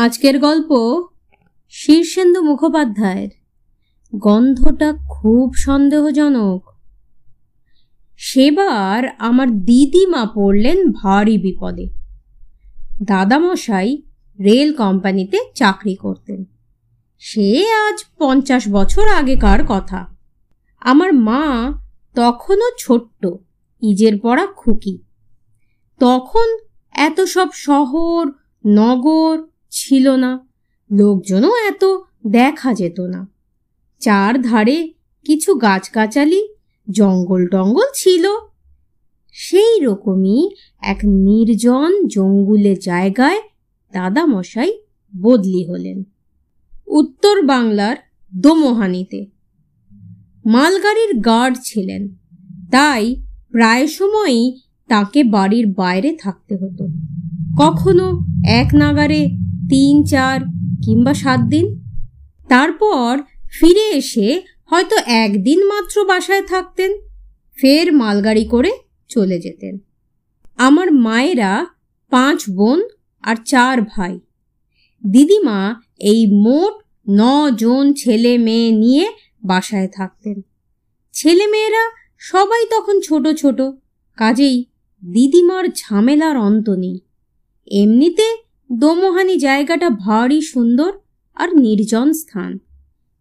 আজকের গল্প শীর্ষেন্দু মুখোপাধ্যায়ের। গন্ধটা খুব সন্দেহজনক। সেবার আমার দিদিমা পড়লেন ভারী বিপদে। দাদামশাই রেল কোম্পানিতে চাকরি করতেন। সে আজ পঞ্চাশ বছর আগেকার কথা। আমার মা তখনও ছোট্ট, ইজের পড়া খুকি। তখন এত সব শহর, নগর ছিল না। লোকজনও এত দেখা যেত না। চার ধারে কিছু গাছগাছালি, জঙ্গল টঙ্গল ছিল। সেই রকমই এক নির্জন জঙ্গুলে জায়গায় দাদামশাই বদলি হলেন। উত্তর বাংলার দোমোহানিতে। মালগাড়ির গার্ড ছিলেন। তাই প্রায় সময়ই তাকে বাড়ির বাইরে থাকতে হতো। কখনো এক নাগারে তিন, চার কিংবা সাত দিন। তারপর ফিরে এসে হয়তো একদিন মাত্র বাসায় থাকতেন, ফের মালগাড়ি করে চলে যেতেন। আমার মায়েরা পাঁচ বোন আর চার ভাই। দিদিমা এই মোট ন জন ছেলে মেয়ে নিয়ে বাসায় থাকতেন। ছেলে মেয়েরা সবাই তখন ছোট ছোট। কাজেই দিদিমার ঝামেলার অন্ত নেই। এমনিতে দোমোহানি জায়গাটা ভারী সুন্দর আর নির্জন স্থান।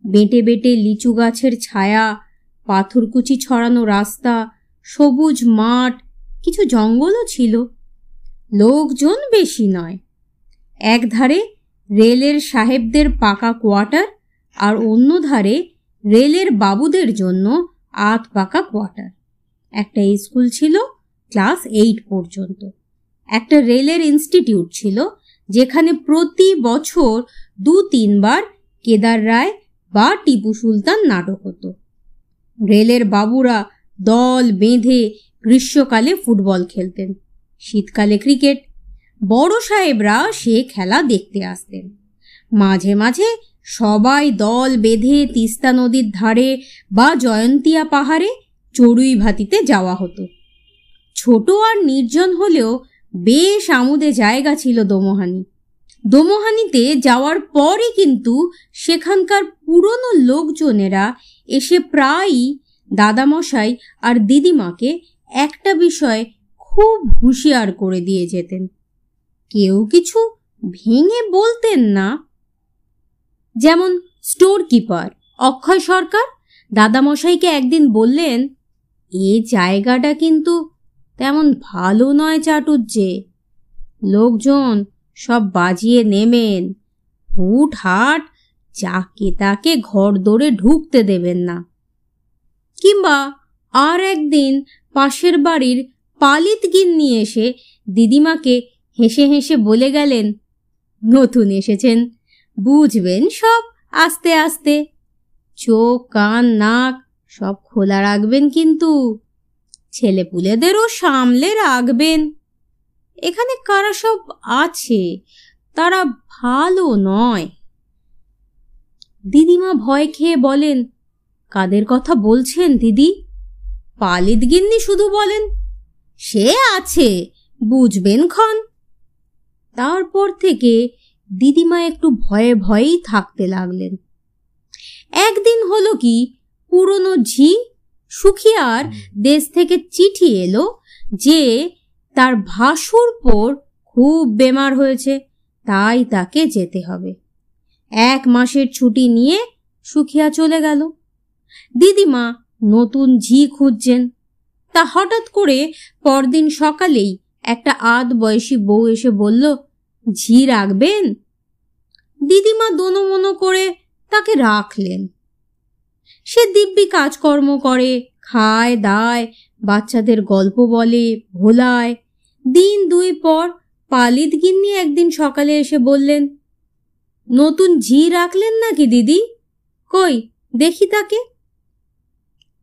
বেঁটে বেঁটে লিচু গাছের ছায়া, পাথরকুচি ছড়ানো রাস্তা, সবুজ মাঠ, কিছু জঙ্গলও ছিল। লোকজন বেশি নয়। এক ধারে রেলের সাহেবদের পাকা কোয়ার্টার আর অন্য ধারে রেলের বাবুদের জন্য আত পাকা কোয়ার্টার। একটা স্কুল ছিল ক্লাস এইট পর্যন্ত। একটা রেলের ইনস্টিটিউট ছিল যেখানে প্রতি বছর দু তিনবার কেদার রায় বা টিপু সুলতান নাটক হতো। রেলের বাবুরা দল বেঁধে গ্রীষ্মকালে ফুটবল খেলতেন, শীতকালে ক্রিকেট। বড় সাহেবরা সে খেলা দেখতে আসতেন। মাঝে মাঝে সবাই দল বেঁধে তিস্তা নদীর ধারে বা জয়ন্তিয়া পাহাড়ে চড়ুই ভাতিতে যাওয়া হতো। ছোট আর নির্জন হলেও বেশ আমুদে জায়গা ছিল দোমোহানি। দোমোহানিতে যাওয়ার পরই কিন্তু সেখানকার পুরনো লোকজনেরা এসে প্রায়ই দাদামশাই আর দিদিমাকে একটা বিষয় খুব হুঁশিয়ার করে দিয়ে যেতেন। কেউ কিছু ভেঙে বলতেন না। যেমন, স্টোর কিপার, অক্ষয় সরকার, দাদামশাইকে একদিন বললেন, এ জায়গাটা কিন্তু তেমন ভালো নয় চাটুজ্জে লোকজন সব বাজিয়ে নেমেন। হুট হাট যাকে তাকে ঘর দৌড়ে ঢুকতে দেবেন না। কিংবা আর একদিন পাশের বাড়ির পালিত গিন্নি এসে দিদিমাকে হেসে হেসে বলে গেলেন, নতুন এসেছেন, বুঝবেন সব আস্তে আস্তে। চোখ, কান, নাক সব খোলা রাখবেন কিন্তু। ছেলেপুলেদেরও সামলে রাখবেন। এখানে কারা সব আছে, তারা ভালো নয়। দিদিমা ভয় খেয়ে বলেন, কাদের কথা বলছেন দিদি? পালিত গিন্নি শুধু বলেন, সে আছে, বুঝবেন ক্ষণ। তারপর থেকে দিদিমা একটু ভয়ে ভয়েই থাকতে লাগলেন। একদিন হলো কি, পুরনো ঝি সুখিয়ার দেশ থেকে চিঠি এলো যে তার ভাসুর পর খুব বেমার হয়েছে তাই তাকে যেতে হবে। এক মাসের ছুটি নিয়ে সুখিয়া চলে গেল। দিদিমা নতুন ঝি খুঁজছেন। তা হঠাৎ করে পরদিন সকালেই একটা আধ বয়সী বউ এসে বলল ঝি রাখবেন? দিদিমা দোনো করে তাকে রাখলেন। সে দিব্যি কাজকর্ম করে, খায়, দায়, বাচ্চাদের গল্প বলে, ভোলায়। দিন দুই পর পালিত গিন্নি একদিন সকালে এসে বললেন, নতুন ঝি রাখলেন নাকি দিদি? কই, দেখি তাকে?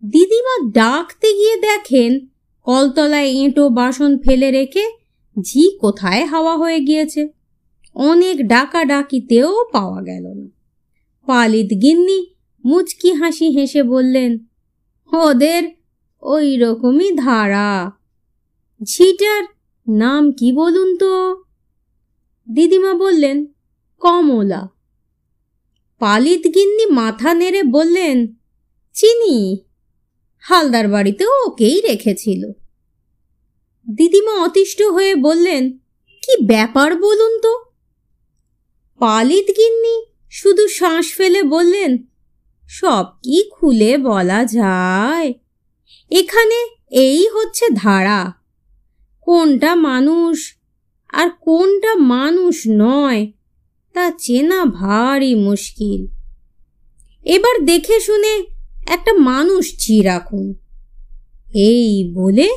দিদিমা ডাকতে গিয়ে দেখেন, কলতলায় এঁটো বাসন ফেলে রেখে ঝি কোথায় হাওয়া হয়ে গিয়েছে। অনেক ডাকা ডাকিতেও পাওয়া গেল না। পালিত গিন্নি মুচকি হাসি হেসে বললেন, ওদের ওই রকমই ধারা। ঝিটার নাম কি বলুন তো? দিদিমা বললেন, কমলা। পালিত গিন্নি মাথা নেড়ে বললেন, চিনি? হালদার বাড়িতে ওকেই রেখেছিল। দিদিমা অতিষ্ঠ হয়ে বললেন, কি ব্যাপার বলুন তো? পালিত গিন্নি শুধু শ্বাস ফেলে বললেন সব কি খুলে বলা যায়। এখানে এই হচ্ছে ধারা। কোনটা মানুষ আর কোনটা মানুষ নয়, তা চেনা ভারী মুশকিল। এবার দেখে শুনে একটা মানুষ চি রাখুন। এই বলে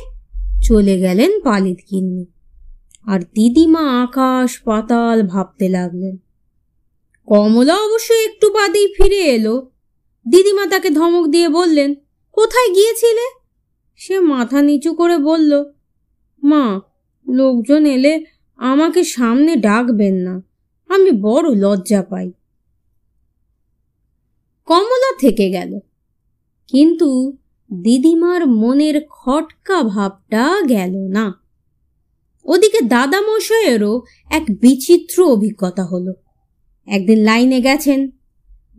চলে গেলেন পালিত কিন্নি আর দিদিমা আকাশ পাতাল ভাবতে লাগলেন। কমলা অবশ্য একটু বাদেই ফিরে এলো। দিদিমা তাকে ধমক দিয়ে বললেন, কোথায় গিয়েছিলে? সে মাথা নিচু করে বলল, মা, লোকজন এলে আমাকে সামনে ডাকবেন না, আমি বড় লজ্জা পাই। কমলা থেকে গেল, কিন্তু দিদিমার মনের খটকা ভাবটা গেল না। ওদিকে দাদামশাইয়েরও এক বিচিত্র অভিজ্ঞতা হলো। একদিন লাইনে গেছেন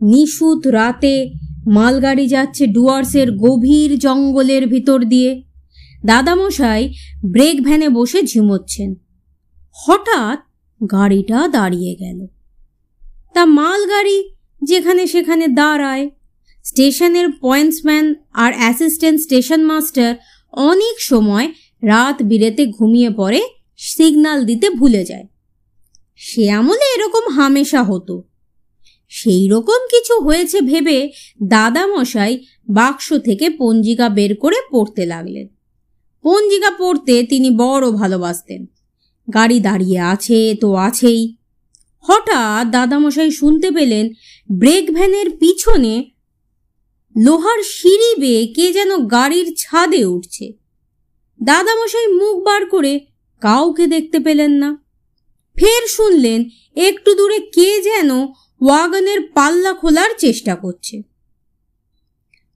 নিশুত রাতে মালগাড়ি যাচ্ছে ডুয়ার্সের গভীর জঙ্গলের ভিতর দিয়ে। দাদামশাই ব্রেক ভ্যানে বসে ঝিমোচ্ছেন। হঠাৎ গাড়িটা দাঁড়িয়ে গেল। তা মালগাড়ি যেখানে সেখানে দাঁড়ায়। স্টেশনের পয়েন্টসম্যান আর অ্যাসিস্ট্যান্ট স্টেশন মাস্টার অনেক সময় রাত বিরেতে ঘুমিয়ে পড়ে, সিগনাল দিতে ভুলে যায়। সে আমলে এরকম হামেশা হতো। সেই রকম কিছু হয়েছে ভেবে দাদামশাই বাক্স থেকে পঞ্জিকা বের করে পড়তে লাগলেন। পঞ্জিকা পড়তে তিনি বড় ভালোবাসতেন। গাড়ি দাঁড়িয়ে আছে তো আছেই। হঠাৎ দাদামশাই শুনতে পেলেন ব্রেক ভ্যানের পিছনে লোহার সিঁড়ি বেয়ে কে যেন গাড়ির ছাদে উঠছে। দাদামশাই মুখ বার করে কাউকে দেখতে পেলেন না। ফের শুনলেন একটু দূরে কে যেন ওয়াগনের পাল্লা খোলার চেষ্টা করছে।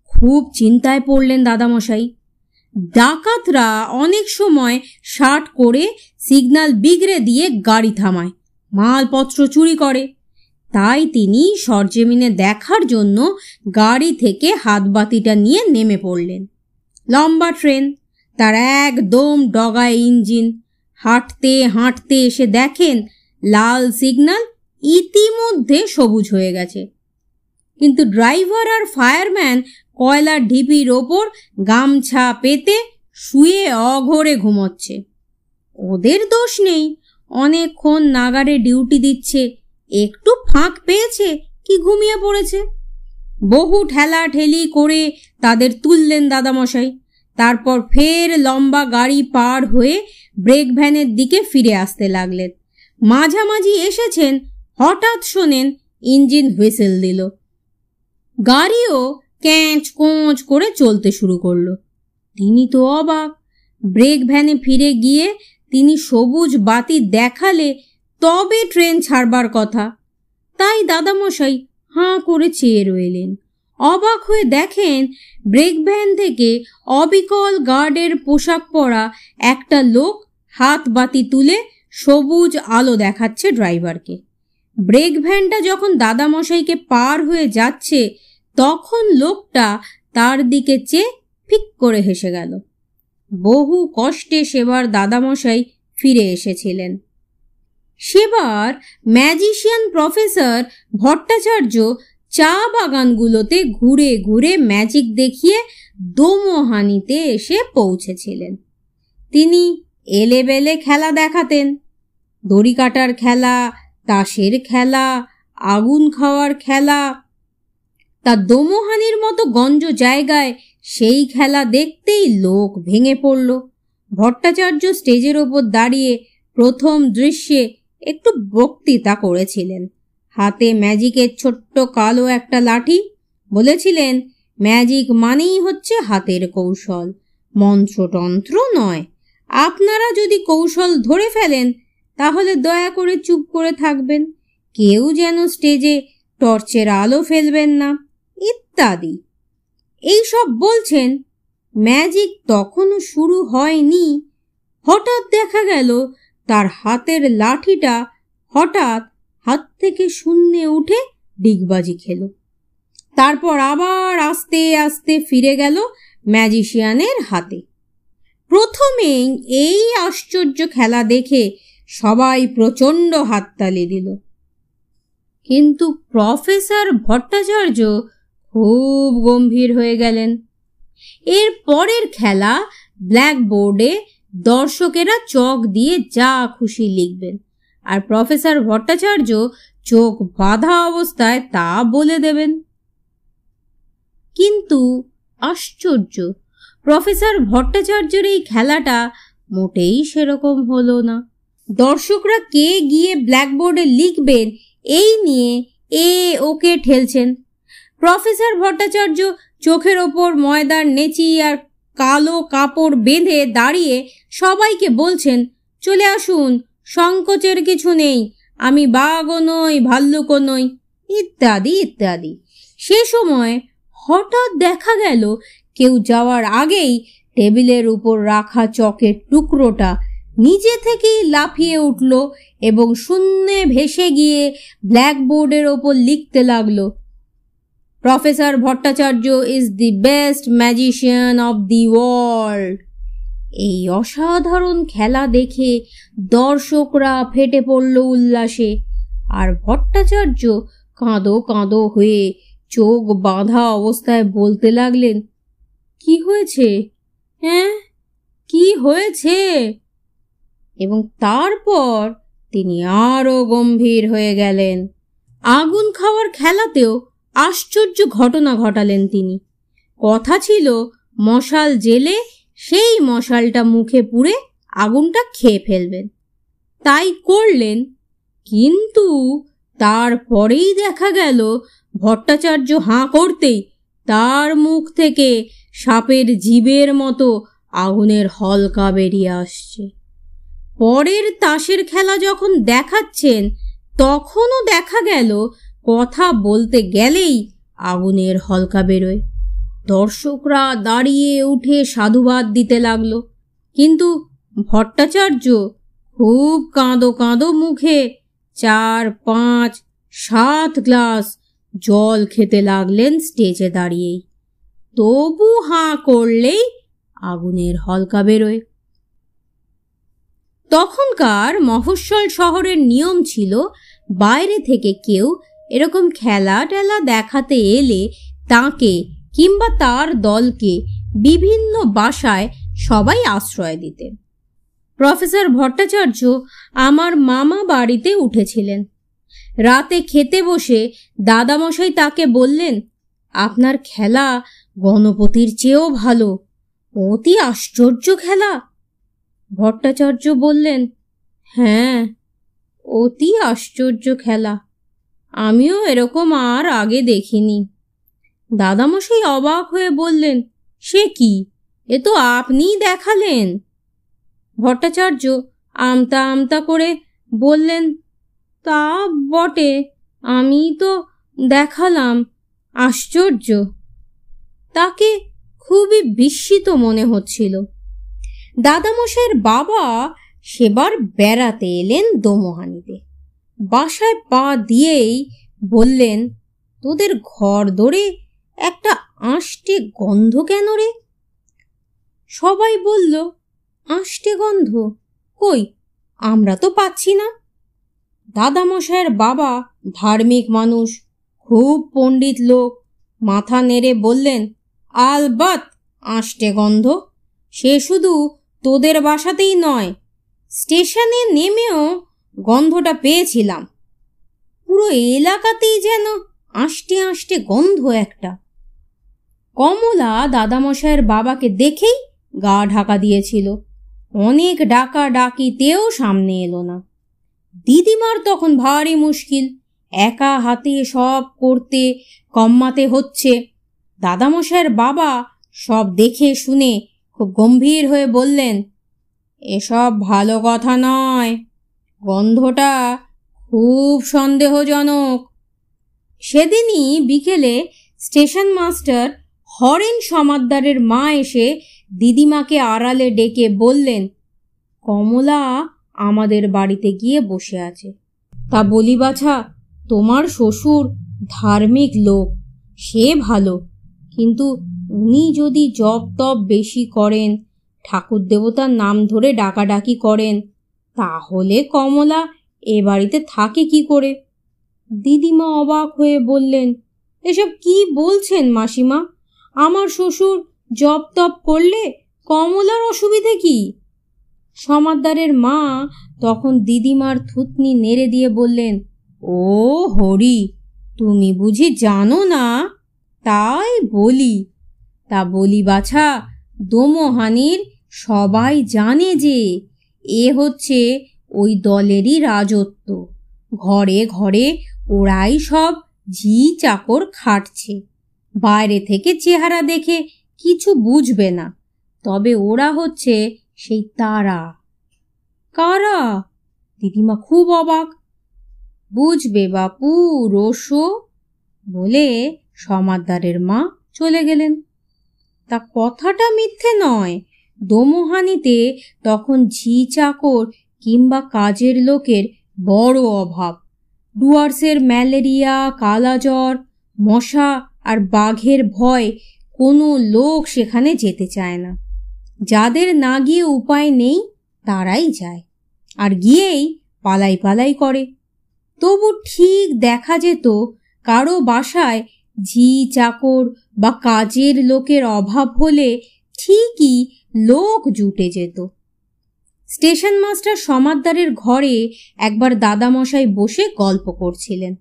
খুব চিন্তায় পড়লেন দাদামশাই। ডাকাতরা অনেক সময় শার্ট করে সিগনাল বিগড়ে দিয়ে গাড়ি থামায়, মালপত্র চুরি করে। তাই তিনি সরজমিনে দেখার জন্য গাড়ি থেকে হাতবাতিটা নিয়ে নেমে পড়লেন। লম্বা ট্রেন, তার একদম ডগায় ইঞ্জিন। হাঁটতে হাঁটতে এসে দেখেন, লাল সিগনাল ইতিমধ্যে সবুজ হয়ে গেছে। কিন্তু ড্রাইভার আর ফায়ারম্যান কয়লার ঢিপির ওপর গামছা পেতে শুয়ে অঘরে ঘুমোচ্ছে। ওদের দোষ নেই। অনেকক্ষণ নাগারে ডিউটি দিচ্ছে। একটু ফাঁক পেয়েছে, কি ঘুমিয়ে পড়েছে? বহু ঠেলা ঠেলি করে তাদের তুললেন দাদামশাই। তারপর ফের লম্বা গাড়ি পার হয়ে ব্রেক ভ্যানের দিকে ফিরে আসতে লাগলেন। মাঝামাঝি এসেছেন হঠাৎ শোনেন ইঞ্জিন হুইসেল দিল। গাড়িও ক্যাঁচ কোঁচ করে চলতে শুরু করল। তিনি তো অবাক। ব্রেক ভ্যানে ফিরে গিয়ে তিনি সবুজ বাতি দেখালে তবে ট্রেন ছাড়বার কথা। তাই দাদামশাই হাঁ করে চেয়ে রইলেন। অবাক হয়ে দেখেন ব্রেক ভ্যান থেকে অবিকল গার্ডের পোশাক পরা একটা লোক হাত বাতি তুলে সবুজ আলো দেখাচ্ছে ড্রাইভারকে। ব্রেক ভ্যানটা যখন দাদামশাইকে পার হয়ে যাচ্ছে, তখন লোকটা তার দিকে চেয়ে ফিক করে হেসে গেল। বহু কষ্টে সেবার দাদামশাই ফিরে এসেছিলেন। সেবার ম্যাজিশিয়ান প্রফেসর ভট্টাচার্য চা বাগানগুলোতে ঘুরে ঘুরে ম্যাজিক দেখিয়ে দোমোহানিতে এসে পৌঁছেছিলেন। তিনি এলেবেলে খেলা দেখাতেন। দড়ি কাটার খেলা তাসের খেলা, আগুন খাওয়ার খেলা। তা দোমোহানির মতো গঞ্জ জায়গায় সেই খেলা দেখতেই লোক ভেঙে পড়ল। ভট্টাচার্য স্টেজের ওপর দাঁড়িয়ে প্রথম দৃশ্যে একটু বক্তৃতা করেছিলেন। হাতে ম্যাজিকের ছোট্ট কালো একটা লাঠি, বলেছিলেন, ম্যাজিক মানেই হচ্ছে হাতের কৌশল। মন্ত্রতন্ত্র নয়। আপনারা যদি কৌশল ধরে ফেলেন তাহলে দয়া করে চুপ করে থাকবেন। কেউ যেন স্টেজে টর্চের আলো ফেলবেন না। ইত্যাদি। এই সব বলছেন, ম্যাজিক তখনও শুরু হয়নি। হঠাৎ দেখা গেল, তার হাতের লাঠিটা হঠাৎ হাত থেকে শূন্যে উঠে ডিগবাজি খেল। তারপর আবার আস্তে আস্তে ফিরে গেল ম্যাজিশিয়ানের হাতে। প্রথমেই এই আশ্চর্য খেলা দেখে সবাই প্রচণ্ড হাততালি দিল। কিন্তু প্রফেসর ভট্টাচার্য খুব গম্ভীর হয়ে গেলেন। এর পরের খেলা ব্ল্যাকবোর্ডে দর্শকেরা চক দিয়ে যা খুশি লিখবেন। আর প্রফেসর ভট্টাচার্য চোখ বাঁধা অবস্থায় তা বলে দেবেন। কিন্তু আশ্চর্য, প্রফেসর ভট্টাচার্যের এই খেলাটা মোটেই সেরকম হলো না। দর্শকরা কে গিয়ে ব্ল্যাকবোর্ডে লিখবেন, এই নিয়ে এ ওকে ঠেলছেন। প্রফেসর ভট্টাচার্য চোখের ওপর ময়দার নেচি আর কালো কাপড় বেঁধে দাঁড়িয়ে সবাইকে বলছেন, চলে আসুন, সংকোচের কিছু নেই, আমি বাঘও নই, ভাল্লুকও নই। ইত্যাদি ইত্যাদি। সে সময় হঠাৎ দেখা গেল, কেউ যাওয়ার আগেই টেবিলের উপর রাখা চকের টুকরোটা নিজে থেকেই লাফিয়ে উঠল এবং শূন্যে ভেসে গিয়ে ব্ল্যাকবোর্ডের ওপর লিখতে লাগল, professor Bhattacharya is the best magician of the world. এই অসাধারণ খেলা দেখে দর্শকরা ফেটে পড়ল উল্লাসে, আর ভট্টাচার্য কাঁদো কাঁদো হয়ে চোখ বাঁধা অবস্থায় বলতে লাগলেন, কি হয়েছে? হ্যাঁ? কি হয়েছে? এবং তারপর তিনি আরও গম্ভীর হয়ে গেলেন। আগুন খাওয়ার খেলাতেও আশ্চর্য ঘটনা ঘটালেন তিনি। কথা ছিল, মশাল জেলে সেই মশালটা মুখে পুড়ে আগুনটা খেয়ে ফেলবেন। তাই করলেন, কিন্তু তারপরেই দেখা গেল, ভট্টাচার্য হাঁ করতেই তার মুখ থেকে সাপের জীবের মতো আগুনের হলকা বেরিয়ে আসছে। পরের তাসের খেলা যখন দেখাচ্ছেন, তখনও দেখা গেল, কথা বলতে গেলেই আগুনের হলকা বেরোয়। দর্শকরা দাঁড়িয়ে উঠে সাধুবাদ দিতে লাগল। কিন্তু ভট্টাচার্য খুব কাঁদো কাঁদো মুখে চার, পাঁচ, সাত গ্লাস জল খেতে লাগলেন স্টেজে দাঁড়িয়েই। তবু হাঁ করলেই আগুনের হলকা বেরোয়। তখনকার মফস্বল শহরের নিয়ম ছিল, বাইরে থেকে কেউ এরকম খেলা টেলা দেখাতে এলে তাকে কিংবা তার দলকে বিভিন্ন বাসায় সবাই আশ্রয় দিতেন প্রফেসর ভট্টাচার্য আমার মামা বাড়িতে উঠেছিলেন। রাতে খেতে বসে দাদামশাই তাকে বললেন, আপনার খেলা গণপতির চেয়েও ভালো। অতি আশ্চর্য খেলা। ভট্টাচার্য বললেন হ্যাঁ অতি আশ্চর্য খেলা। আমিও এরকম আর আগে দেখিনি। দাদামশাই অবাক হয়ে বললেন, সে কি? এ তো আপনিই দেখালেন। ভট্টাচার্য আমতা আমতা করে বললেন, তা বটে আমি তো দেখালাম, আশ্চর্য। তাকে খুবই বিস্মিত মনে হচ্ছিল। দাদামশাইয়ের বাবা সেবার বেড়াতে এলেন দোমোহানিতে। বাসায় পা দিয়েই বললেন, তোদের ঘর দৌড়ে একটা আষ্টে গন্ধ কেন রে? সবাই বলল, আষ্টে গন্ধ? কই, আমরা তো পাচ্ছি না। দাদামশাইয়ের বাবা ধার্মিক মানুষ, খুব পণ্ডিত লোক, মাথা নেড়ে বললেন, আলবাত আষ্টে গন্ধ। সে শুধু তোদের বাসাতেই নয়। স্টেশনে নেমেও গন্ধটা পেয়েছিলাম। পুরো এলাকাতেই যেন আষ্টে আষ্টে গন্ধ একটা। কমলা দাদামশাইয়ের বাবাকে দেখেই গা ঢাকা দিয়েছিল। অনেক ডাকা ডাকিতেও সামনে এলো না। দিদিমার তখন ভারী মুশকিল। একা হাতে সব করতে কম্মাতে হচ্ছে। দাদামশাইয়ের বাবা সব দেখে শুনে খুব গম্ভীর হয়ে বললেন, এসব ভালো কথা নয়। গন্ধটা খুব সন্দেহজনক। সেদিনই বিকেলে স্টেশন মাস্টার হরেন সমাদ্দারের মা এসে দিদিমাকে আড়ালে ডেকে বললেন, কমলা আমাদের বাড়িতে গিয়ে বসে আছে। তা বলি বাছা, তোমার শ্বশুর ধার্মিক লোক, সে ভালো। কিন্তু উনি যদি জপ তপ বেশি করেন, ঠাকুর দেবতার নাম ধরে ডাকাডাকি করেন, তাহলে কমলা এ বাড়িতে থাকে কি করে? দিদিমা অবাক হয়ে বললেন, এসব কি বলছেন মাসিমা? আমার শ্বশুর জপ তপ করলে কমলার অসুবিধে কি? সমাদ্দারের মা তখন দিদিমার থুতনি নেড়ে দিয়ে বললেন, ও হরি, তুমি বুঝি জানো না? তাই বলি তা বলি, বাছা, দোমোহানির সবাই জানে যে এ হচ্ছে ওই দলেরই রাজত্ব। ঘরে ঘরে ওরাই সব ঝি চাকর খাটছে। বাইরে থেকে চেহারা দেখে কিছু বুঝবে না। তবে ওরা হচ্ছে সেই তারা। কারা? দিদিমা খুব অবাক। বুঝবে বাপু রসো বলে সমাদ্দারের মা চলে গেলেন। তা কথাটা মিথ্যে নয়। দোমোহানিতে তখন ঝি চাকর কিংবা কাজের লোকের বড় অভাব। ডুয়ার্সের ম্যালেরিয়া, কালাজ্বর, মশা আর বাঘের ভয় কোনো লোক সেখানে যেতে চায় না। যাদের না গিয়ে উপায় নেই, তারাই যায় আর গিয়েই পালাই পালাই করে। তবু ঠিক দেখা যেত কারও বাসায় ঝি চাকর বা কাজের লোকের অভাব হলে ঠিকই লোক জুটে যেত। স্টেশন মাস্টার সমাদ্দারের ঘরে একবার দাদামশাই বসে গল্প করছিলেন।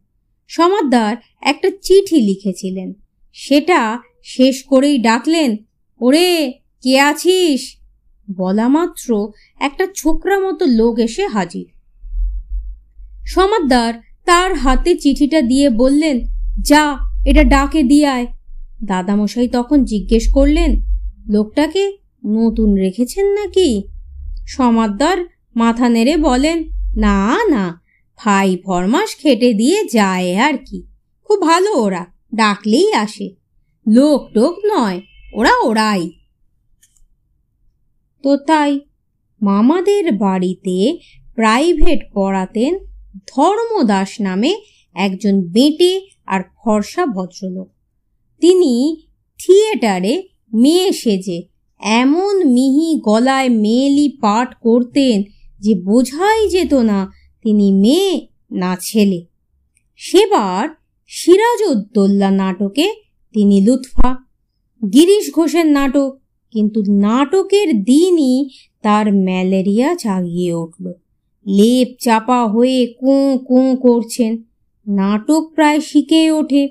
সমাদ্দার একটা চিঠি লিখেছিলেন। সেটা শেষ করেই ডাকলেন, ওরে, কে আছিস? বলা মাত্র একটা ছোকরা মতো লোক এসে হাজির। সমাদ্দার তার হাতে চিঠিটা দিয়ে বললেন, যা এটা ডাকে দিয়ে আয়। দাদামশাই তখন জিজ্ঞেস করলেন, লোকটাকে নতুন রেখেছেন নাকি? সমাদ্দার মাথা নেড়ে বলেন, না না ফাই ফরমাস খেটে দিয়ে যায় আর কি। খুব ভালো ওরা, ডাকলেই আসে। লোক টোক নয়, ওরা ওরাই। তো তাই মামাদের বাড়িতে প্রাইভেট পড়াতেন ধর্মদাস নামে একজন বেটে আর ফর্সা ভদ্রলোক। তিনি থিয়েটারে মেয়ে সেজে এমন মিহি গলায় মেয়েলি পাঠ করতেন যে বোঝাই যেত না তিনি মেয়ে না ছেলে। সেবার সিরাজউদ্দৌল্লা নাটকে তিনি লুৎফা, গিরিশ ঘোষের নাটক, কিন্তু নাটকের দিনই তার ম্যালেরিয়া জাগিয়ে উঠল। লেপ চাপা হয়ে কোঁ কোঁ করছেন। নাটক প্রায় শিখে ওঠে।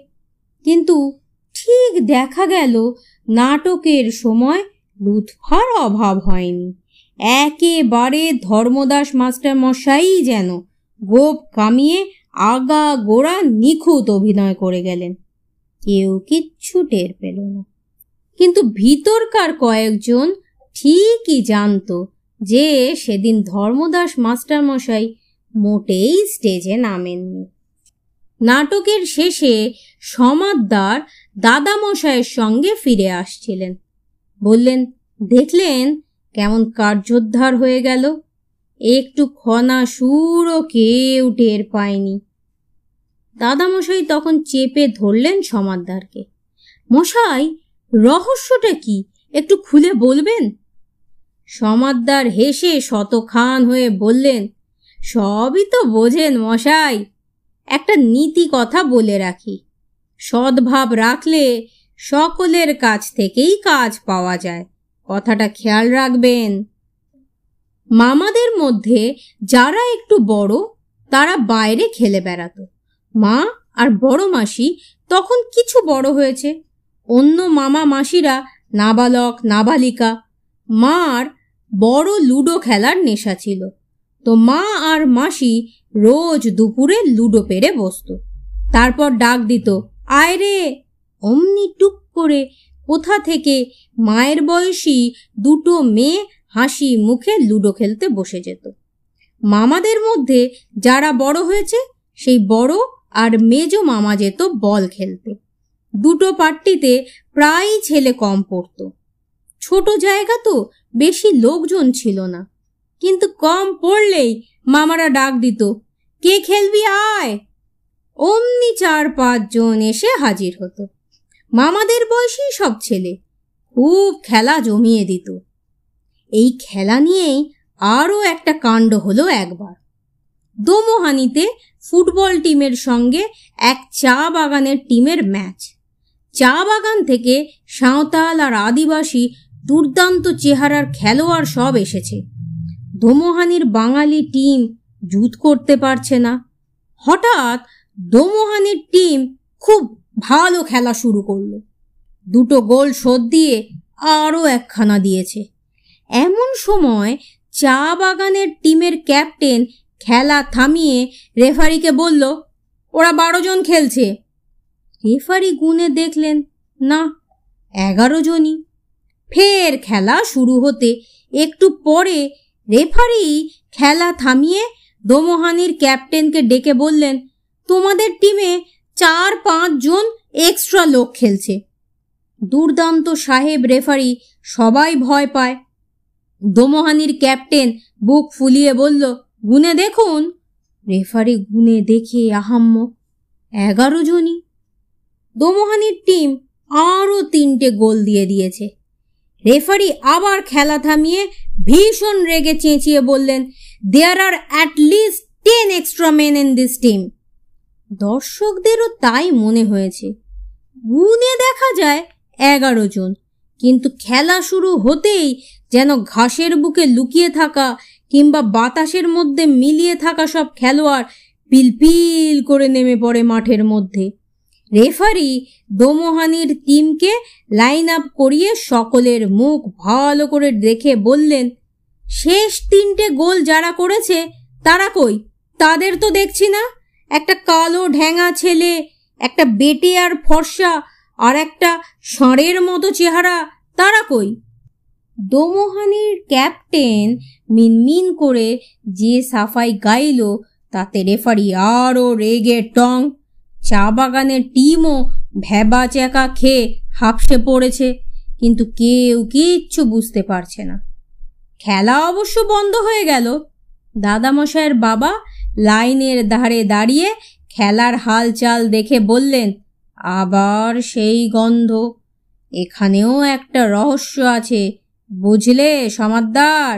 কিন্তু ঠিক দেখা গেল, নাটকের সময় লুৎফার অভাব হয়নি। একেবারে ধর্মদাস মাস্টার মশাই যেন গোপ কামিয়ে আগা গোড়া নিখুঁত অভিনয় করে গেলেন। কেউ কিচ্ছু টের পেল না। কিন্তু ভিতরকার কয়েকজন ঠিকই জানত যে সেদিন ধর্মদাস মাস্টার মশাই মোটেই স্টেজে নামেননি। নাটকের শেষে সমাদদার দাদামশাইয়ের সঙ্গে ফিরে আসছিলেন। বললেন, দেখলেন কেমন কার্যোদ্ধার হয়ে গেল। একটু খনা সুরও কেউ টের পায়নি। দাদামশাই তখন চেপে ধরলেন সমাদ্দারকে। মশাই, রহস্যটা কি? একটু খুলে বলবেন? সমাদ্দার হেসে শতখান হয়ে বললেন, সবই তো বোঝেন মশাই। একটা নীতি কথা বলে রাখি। সদ্ভাব রাখলে সকলের কাছ থেকেই কাজ পাওয়া যায়। কথাটা খেয়াল রাখবেন। মামাদের মধ্যে যারা একটু বড়, তারা বাইরে খেলে বেড়াতো। মা আর বড় মাসি তখন কিছু বড় হয়েছে। অন্য মামা মাসিরা নাবালক, নাবালিকা। মার বড় লুডো খেলার নেশা ছিল। তো মা আর মাসি রোজ দুপুরে লুডো পেরে বসত। তারপর ডাক দিত, আয় রে! অমনি টুক করে কোথা থেকে মায়ের বয়সী দুটো মেয়ে হাসি মুখে লুডো খেলতে বসে যেত। মামাদের মধ্যে যারা বড় হয়েছে, সেই বড় আর মেজ মামা যেত বল খেলতে। দুটো পাট্টিতে প্রায়ই ছেলে কম পড়ত। ছোট জায়গা তো বেশি লোকজন ছিল না। কিন্তু কম পড়লেই মামারা ডাক দিত, কে খেলবি আয়? অমনি চার পাঁচজন এসে হাজির হতো। মামাদের বয়সী সব ছেলে, খুব খেলা জমিয়ে দিত। এই খেলা নিয়েই আরও একটা কাণ্ড হলো একবার। দোমোহানিতে ফুটবল টিমের সঙ্গে এক চা বাগানের টিমের ম্যাচ। চা বাগান থেকে সাঁওতাল আর আদিবাসী দুর্দান্ত চেহারার খেলোয়াড় সব এসেছে। দোমোহানির বাঙালি টিম জুত করতে পারছে না। হঠাৎ দোমোহানির টিম খুব ভালো খেলা শুরু করল। দুটো গোল শোধ দিয়ে আরও একখানা দিয়েছে। এমন সময় চা বাগানের টিমের ক্যাপ্টেন খেলা থামিয়ে রেফারিকে বলল, ওরা বারো জন খেলছে। রেফারি গুনে দেখলেন, না, এগারো জনই। ফের খেলা শুরু হতে একটু পরে রেফারি খেলা থামিয়ে দোমোহানির ক্যাপ্টেনকে ডেকে বললেন, তোমাদের টিমে চার পাঁচ জন এক্সট্রা লোক খেলছে। দুর্দান্ত সাহেব রেফারি সবাই ভয় পায়। দোমোহানির ক্যাপ্টেন বুক ফুলিয়ে বলল, গুনে দেখুন। রেফারি গুনে দেখে আহাম্মক এগারো জনই। দোমোহানির টিম আরও তিনটে গোল দিয়ে দিয়েছে। রেফারি আবার খেলা থামিয়ে ভীষণ রেগে চেঁচিয়ে বললেন there are at least ten extra men in this team দর্শকদেরও তাই মনে হয়েছে। গুনে দেখা যায় এগারো জন, কিন্তু খেলা শুরু হতেই যেন ঘাসের বুকে লুকিয়ে থাকা কিংবা বাতাসের মধ্যে মিলিয়ে থাকা সব খেলোয়াড় পিলপিল করে নেমে পড়ে মাঠের মধ্যে। রেফারি দোমোহানির টিমকে লাইন আপ করিয়ে সকলের মুখ ভালো করে দেখে বললেন, শেষ তিনটে গোল যারা করেছে, তারা কই? তাদের তো দেখছি না। একটা কালো ঢ্যাঙা ছেলে, একটা বেটে আর ফর্সা আর একটা ষাঁড়ের মতো চেহারা, তারা কই? দোমোহানির ক্যাপ্টেন মিনমিন করে যে সাফাই গাইল, তাতে রেফারি আরও রেগে টং চা বাগানের টিমও ভেবা চেকা খেয়ে হাফসে পড়েছে, কিন্তু কেউ কিচ্ছু বুঝতে পারছে না। খেলা অবশ্য বন্ধ হয়ে গেল। দাদামশাইয়ের বাবা লাইনের ধারে দাঁড়িয়ে খেলার হালচাল দেখে বললেন, আবার সেই গন্ধ। এখানেও একটা রহস্য আছে, বুঝলে, সমাদ্দার?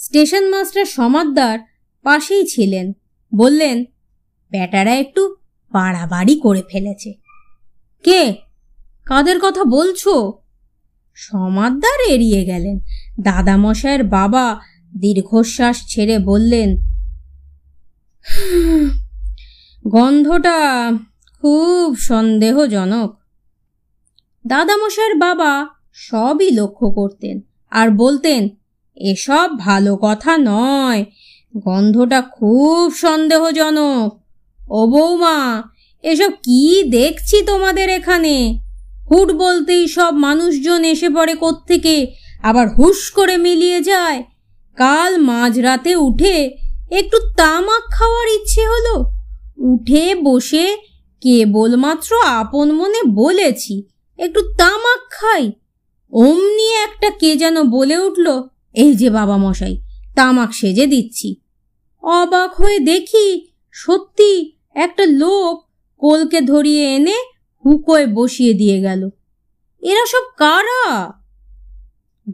স্টেশন মাস্টার সমাদ্দার পাশেই ছিলেন। বললেন, ব্যাটারা একটু বাড়াবাড়ি করে ফেলেছে। কে? কাদের কথা বলছো? সমাদ্দার এড়িয়ে গেলেন। দাদামশাইয়ের বাবা দীর্ঘশ্বাস ছেড়ে বললেন, গন্ধটা খুব সন্দেহজনক। দাদামশাইয়ের বাবা সবই লক্ষ্য করতেন আর বলতেন, এসব ভালো কথা নয়, গন্ধটা খুব সন্দেহজনক। ও বৌমা, এসব কি দেখছি তোমাদের এখানে? হুট বলতেই সব মানুষজন এসে পড়ে কোত্থেকে, আবার হুশ করে মিলিয়ে যায়। কাল মাঝরাতে উঠে একটু তামাক খাওয়ার ইচ্ছে হলো। উঠে বসে কেবলমাত্র আপন মনে বলেছি, একটু তামাক খাই। অমনি একটা কে যেন বলে উঠল, এই যে বাবা মশাই, তামাক সেজে দিচ্ছি। অবাক হয়ে দেখি সত্যি একটা লোক কোলকে ধরিয়ে এনে হুকোয় বসিয়ে দিয়ে গেল। এরা সব কারা?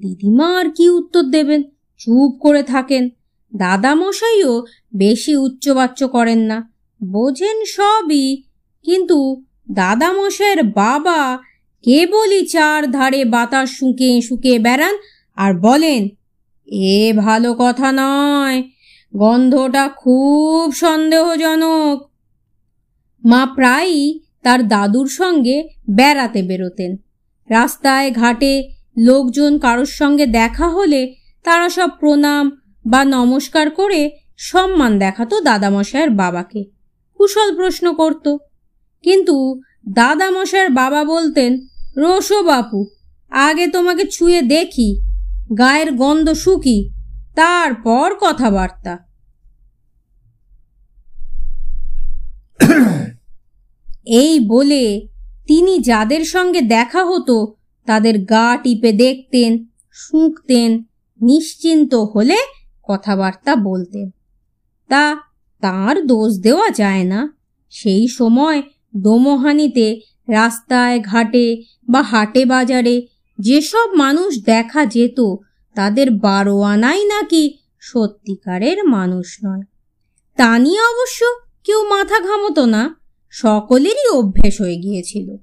দিদিমা আর কি উত্তর দেবেন? চুপ করে থাকেন। দাদামশাইও বেশি উচ্চবাচ্য করেন না। বোঝেন সবই, কিন্তু দাদামশাইয়ের বাবা কেবলই চার ধারে বাতাস শুঁকে শুঁকে বেড়ান আর বলেন, এ ভালো কথা নয়। গন্ধটা খুব সন্দেহজনক। মা প্রায়ই তার দাদুর সঙ্গে বেড়াতে বেরোতেন রাস্তায় ঘাটে লোকজন কারোর সঙ্গে দেখা হলে তারা সব প্রণাম বা নমস্কার করে সম্মান দেখাতো দাদামশাইয়ের বাবাকে কুশল প্রশ্ন করত কিন্তু দাদামশাইয়ের বাবা বলতেন রোশো বাপু আগে তোমাকে ছুঁয়ে দেখি গায়ের গন্ধ শুকি তারপর কথাবার্তা এই বলে তিনি যাদের সঙ্গে দেখা হতো, তাদের গা টিপে দেখতেন, শুঁকতেন, নিশ্চিন্ত হলে কথাবার্তা বলতেন। তা তার দোষ দেওয়া যায় না। সেই সময় দোমোহানিতে রাস্তায়, ঘাটে বা হাটে বাজারে যেসব মানুষ দেখা যেত, তাদের বারো আনাই নাকি সত্যিকারের মানুষ নয়। তা নিয়ে অবশ্য কেউ মাথা ঘামতো না। সকলেরই অভ্যেস হয়ে গিয়েছিল।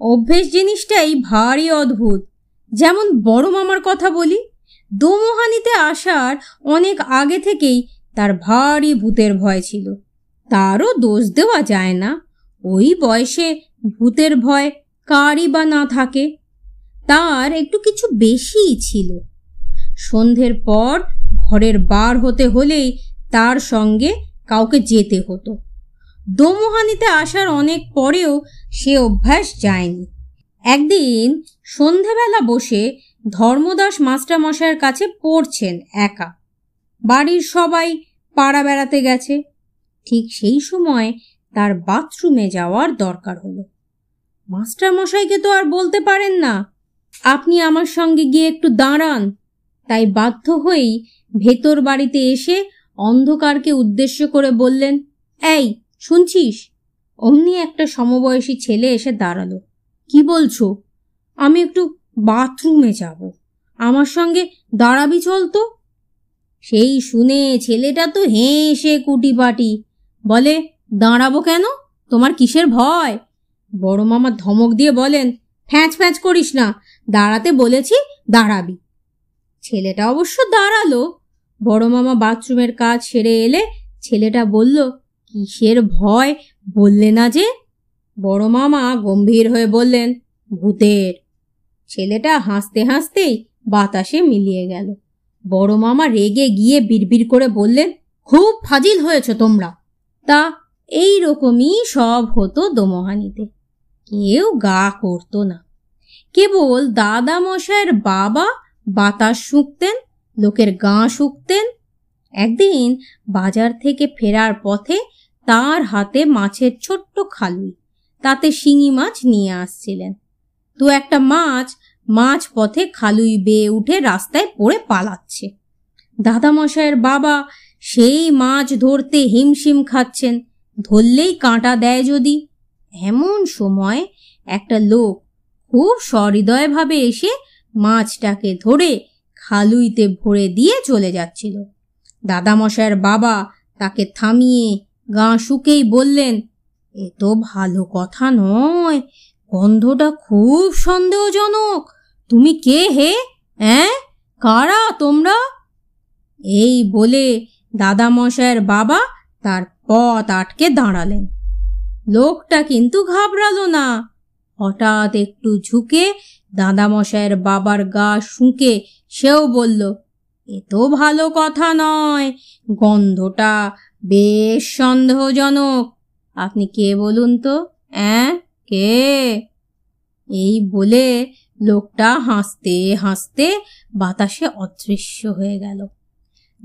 অভ্যেস জিনিসটাই ভারী অদ্ভুত। যেমন বড় মামার কথা বলি, দোমোহানিতে আসার অনেক আগে থেকেই তার ভারী ভূতের ভয় ছিল। তারও দোষ দেওয়া যায় না। ওই বয়সে ভূতের ভয় কারই বা না থাকে। তার একটু কিছু বেশিই ছিল। সন্ধ্যের পর ঘরের বার হতে হলেই তার সঙ্গে কাউকে যেতে হতো। দোমোহানিতে আসার অনেক পরেও সে অভ্যাস যায়নি। একদিন সন্ধেবেলা বসে ধর্মদাস মাস্টারমশাইয়ের কাছে পড়ছেন একা। বাড়ির সবাই পাড়া বেড়াতে গেছে। ঠিক সেই সময় তার বাথরুমে যাওয়ার দরকার হলো। মাস্টারমশাইকে তো আর বলতে পারেন না, আপনি আমার সঙ্গে গিয়ে একটু দাঁড়ান। তাই বাধ্য হয়েই ভেতর বাড়িতে এসে অন্ধকারকে উদ্দেশ্য করে বললেন, এই শুনছিস? অমনি একটা সমবয়সী ছেলে এসে দাঁড়াল। কি বলছো? আমি একটু বাথরুমে যাব। আমার সঙ্গে দাঁড়াবি চলতো সেই শুনে ছেলেটা তো হেসে কুটিপাটি। বলে, দাঁড়াবো কেন? তোমার কিসের ভয়? বড় মামা ধমক দিয়ে বলেন, ফ্যাঁচ ফ্যাঁচ করিস না, দাঁড়াতে বলেছি দাঁড়াবি। ছেলেটা অবশ্য দাঁড়াল। বড় মামা বাথরুমের কাজ সেরে এলে ছেলেটা বলল কিসের ভয় বললে না যে? বড় মামা গম্ভীর হয়ে বললেন, ভূতের। ছেলেটা হাসতে হাসতেই বাতাসে মিলিয়ে গেল। বড় মামা রেগে গিয়ে বিড়বিড় করে বললেন, খুব ফাজিল হয়েছ তোমরা। তা এই রকমই সব হতো দোমহানিতে। কেউ গা করতো না। কেবল দাদা মশাইয়ের বাবা বাতাস শুঁকতেন, লোকের গা শুকতেন। একদিন বাজার থেকে ফেরার পথে তার হাতে মাছের ছোট্ট খালুই। তাতে শিঙি মাছ নিয়ে আসছিলেন। তো একটা মাছ মাছ পথে খালুই বেয়ে উঠে রাস্তায় পড়ে পালাচ্ছে। দাদামশাইয়ের বাবা সেই মাছ ধরতে হিমশিম খাচ্ছেন। ধরলেই কাঁটা দেয় যদি। এমন সময় একটা লোক খুব সহৃদয়ভাবে এসে মাছটাকে ধরে খালুইতে ভরে দিয়ে চলে যাচ্ছিল। দাদামশাইয়ের বাবা তাকে থামিয়ে গা শুকেই বললেন, এ তো ভালো কথা নয়, গন্ধটা খুব সন্দেহজনক। তুমি কে হে? অ্যাঁ? কারা তোমরা? এই বলে দাদামশাইয়ের বাবা তার পথ আটকে দাঁড়ালেন। লোকটা কিন্তু ঘাবড়ালো না। হঠাৎ একটু ঝুঁকে দাদামশাইয়ের বাবার গা শুঁকে সেও বলল, এ তো ভালো কথা নয়, গন্ধটা বেশ সন্দেহজনক। আপনি কে বলুন তো? অ্যাঁ? কে? এই বলে লোকটা হাসতে হাসতে বাতাসে অদৃশ্য হয়ে গেল।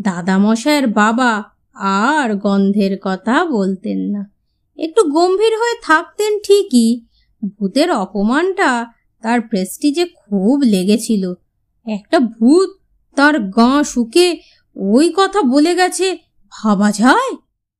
দাদামশাইয়ের বাবা আর গন্ধের কথা বলতেন না। একটু গম্ভীর হয়ে থাকতেন ঠিকই, ভূতের অপমানটা তার প্রেস্টিজে খুব লেগেছিল। একটা ভূত তার গা শুকে ওই কথা বলে গেছে ভাবা যায়?